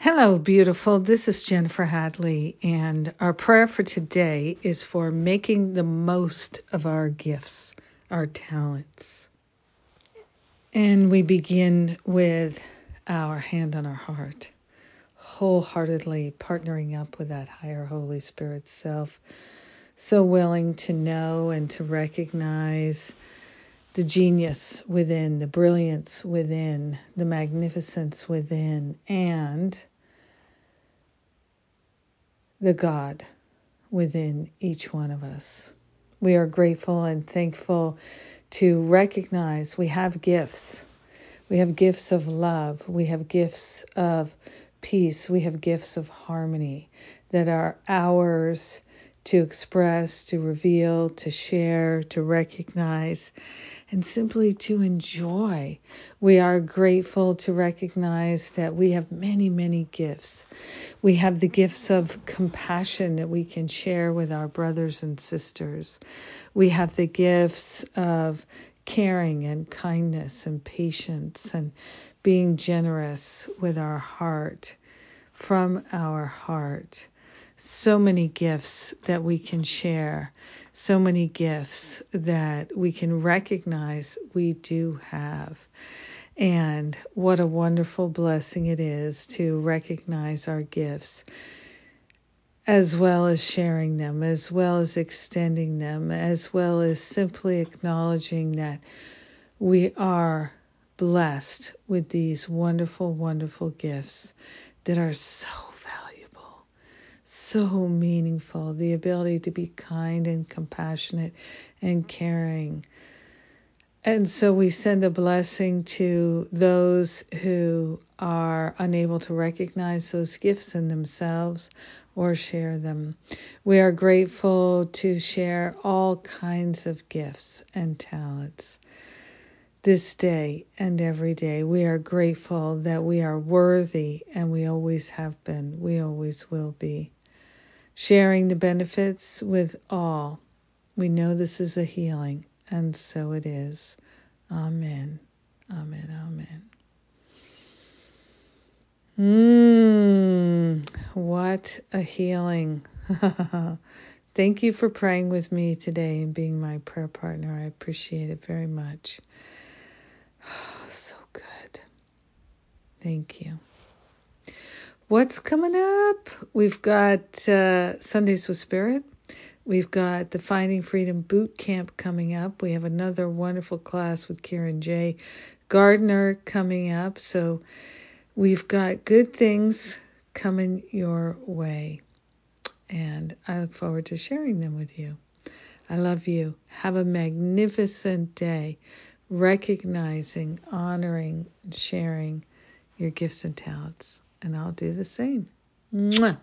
Hello, beautiful. This is Jennifer Hadley, and our prayer for today is for making the most of our gifts, our talents. And we begin with our hand on our heart, wholeheartedly partnering up with that higher Holy Spirit self, so willing to know and to recognize the genius within, the brilliance within, the magnificence within, and the God within each one of us. We are grateful and thankful to recognize we have gifts. We have gifts of love. We have gifts of peace. We have gifts of harmony that are ours to express, to reveal, to share, to recognize and simply to enjoy. We are grateful to recognize that we have many, many gifts. We have the gifts of compassion that we can share with our brothers and sisters. We have the gifts of caring and kindness and patience and being generous with our heart, from our heart so many gifts that we can share, so many gifts that we can recognize we do have. And what a wonderful blessing it is to recognize our gifts as well as sharing them, as well as extending them, as well as simply acknowledging that we are blessed with these wonderful, wonderful gifts that are so so meaningful. The ability to be kind and compassionate and caring. And so we send a blessing to those who are unable to recognize those gifts in themselves or share them. We are grateful to share all kinds of gifts and talents this day and every day. We are grateful that we are worthy and we always have been, we always will be sharing the benefits with all. We know this is a healing, and so it is. Amen. Amen. Amen. Mmm, what a healing. Thank you for praying with me today and being my prayer partner. I appreciate it very much. Oh, so good. Thank you. What's coming up? We've got uh, Sundays with Spirit. We've got the Finding Freedom Boot Camp coming up. We have another wonderful class with Karen J. Gardner coming up. So we've got good things coming your way. And I look forward to sharing them with you. I love you. Have a magnificent day, recognizing, honoring, and sharing your gifts and talents and I'll do the same. Mwah.